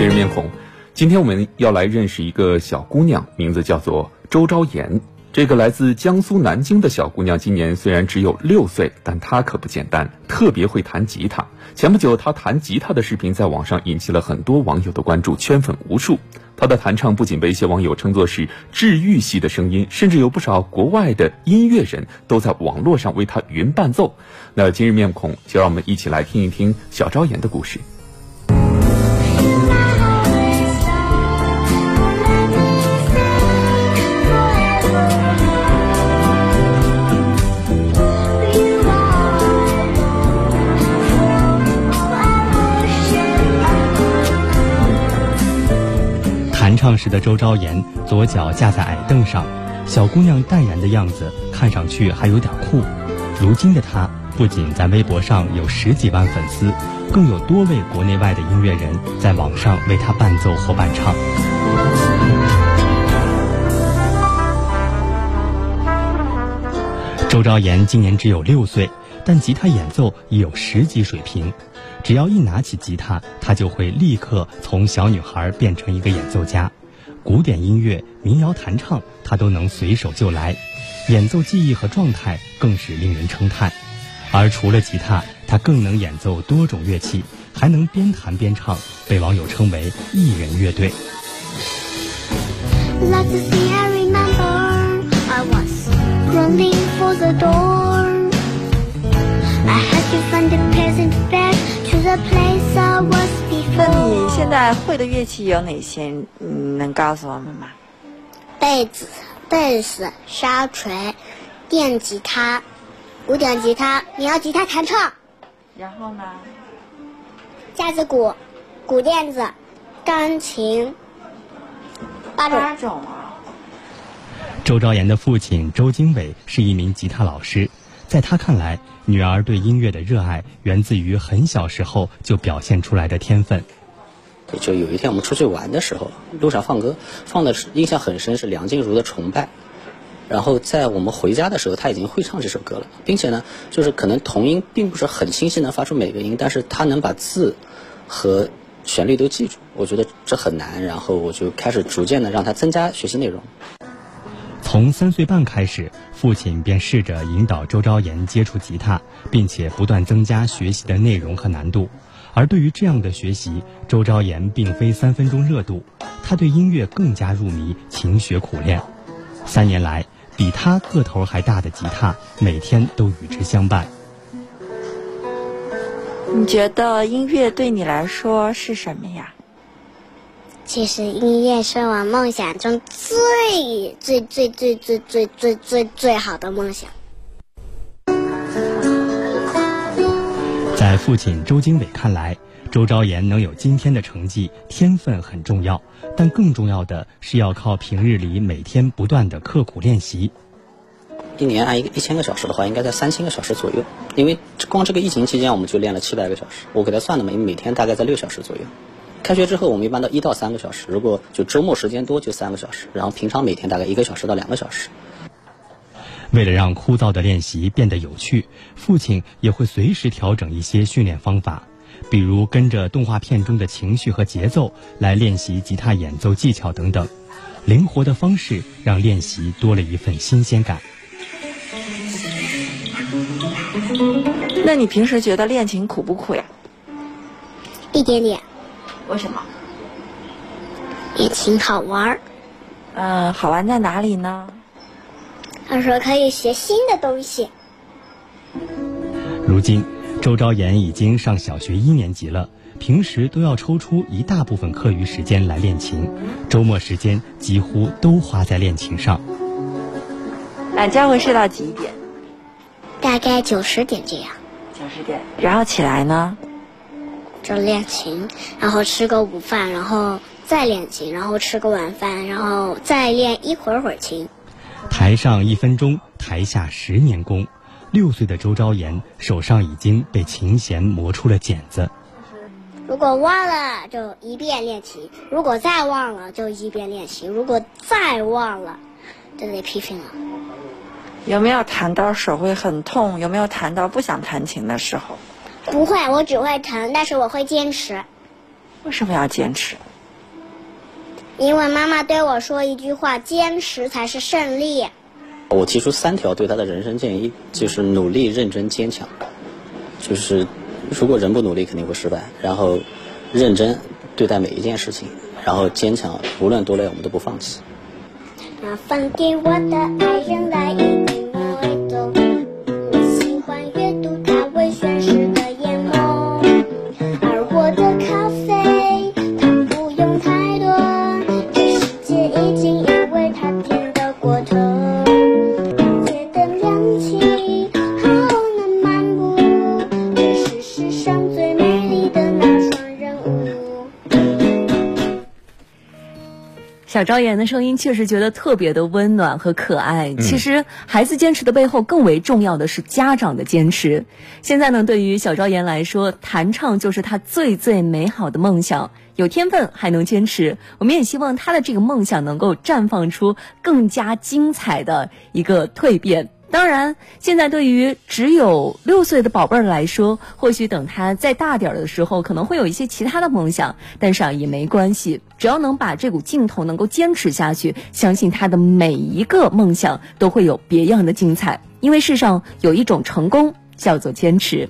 今日面孔，今天我们要来认识一个小姑娘，名字叫做周昭妍。这个来自江苏南京的小姑娘，今年虽然只有六岁，但她可不简单，特别会弹吉他。前不久，她弹吉他的视频在网上引起了很多网友的关注，圈粉无数。她的弹唱不仅被一些网友称作是治愈系的声音，甚至有不少国外的音乐人都在网络上为她云伴奏。那今日面孔，就让我们一起来听一听小昭妍的故事。弹唱时的周昭妍，左脚架在矮凳上，小姑娘淡然的样子，看上去还有点酷。如今的她，不仅在微博上有十几万粉丝，更有多位国内外的音乐人在网上为她伴奏或伴唱。周昭妍今年只有六岁，但吉他演奏已有十级水平。只要一拿起吉他，他就会立刻从小女孩变成一个演奏家。古典音乐、民谣弹唱，他都能随手就来。演奏技艺和状态更是令人称叹。而除了吉他，他更能演奏多种乐器，还能边弹边唱，被网友称为“艺人乐队”。Like the sea, I remember I was running for the door. 那你 before. 现在会的乐器有哪些？嗯，能告诉我们吗？贝子、贝斯、沙锤、电吉他、古典吉他、民谣吉他弹唱、然后呢？架子鼓、鼓垫子、钢琴，八种。八种啊。周昭言的父亲周经纬是一名吉他老师，在他看来，女儿对音乐的热爱源自于很小时候就表现出来的天分。就有一天我们出去玩的时候，路上放歌，放的是印象很深是梁静茹的《崇拜》，然后在我们回家的时候，她已经会唱这首歌了，并且呢，就是可能童音并不是很清晰能发出每个音，但是她能把字和旋律都记住，我觉得这很难，然后我就开始逐渐的让她增加学习内容。从三岁半开始，父亲便试着引导周昭言接触吉他，并且不断增加学习的内容和难度。而对于这样的学习，周昭言并非三分钟热度，他对音乐更加入迷，勤学苦练。三年来，比他个头还大的吉他每天都与之相伴。你觉得音乐对你来说是什么呀？其实音乐是我梦想中最最最最最最最最最好的梦想。在父亲周经纬看来，周昭言能有今天的成绩，天分很重要，但更重要的是要靠平日里每天不断的刻苦练习。一年按一个一千个小时的话，应该在三千个小时左右。因为光这个疫情期间，我们就练了七百个小时。我给他算的嘛，因为每天大概在六小时左右。开学之后，我们一般到一到三个小时，如果就周末时间多就三个小时，然后平常每天大概一个小时到两个小时。为了让枯燥的练习变得有趣，父亲也会随时调整一些训练方法，比如跟着动画片中的情绪和节奏来练习吉他演奏技巧等等。灵活的方式让练习多了一份新鲜感。那你平时觉得练琴苦不苦呀？一点点，为什么？练琴好玩儿，嗯，好玩在哪里呢？他说可以学新的东西。如今，周昭言已经上小学一年级了，平时都要抽出一大部分课余时间来练琴，周末时间几乎都花在练琴上。晚觉会睡到几点？大概九十点这样，九十点。然后起来呢？就练琴，然后吃个午饭，然后再练琴，然后吃个晚饭，然后再练一会儿会儿琴。台上一分钟，台下十年功。六岁的周昭言手上已经被琴弦磨出了茧子。如果忘了就一遍练琴，如果再忘了就一遍练琴，如果再忘了就得批评了。有没有弹到手会很痛？有没有弹到不想弹琴的时候？不会，我只会疼，但是我会坚持。为什么要坚持？因为妈妈对我说一句话：“坚持才是胜利。”我提出三条对他的人生建议，就是努力、认真、坚强。就是如果人不努力，肯定会失败。然后认真对待每一件事情，然后坚强，无论多累，我们都不放弃。那放给我的爱人来一杯莫走，我喜欢阅读他微醺时小昭妍的声音确实觉得特别的温暖和可爱。其实，孩子坚持的背后，更为重要的是家长的坚持。现在呢，对于小昭妍来说，弹唱就是她最最美好的梦想。有天分还能坚持，我们也希望她的这个梦想能够绽放出更加精彩的一个蜕变。当然，现在对于只有六岁的宝贝儿来说，或许等他再大点儿的时候，可能会有一些其他的梦想，但是啊也没关系，只要能把这股劲头能够坚持下去，相信他的每一个梦想都会有别样的精彩。因为世上有一种成功叫做坚持。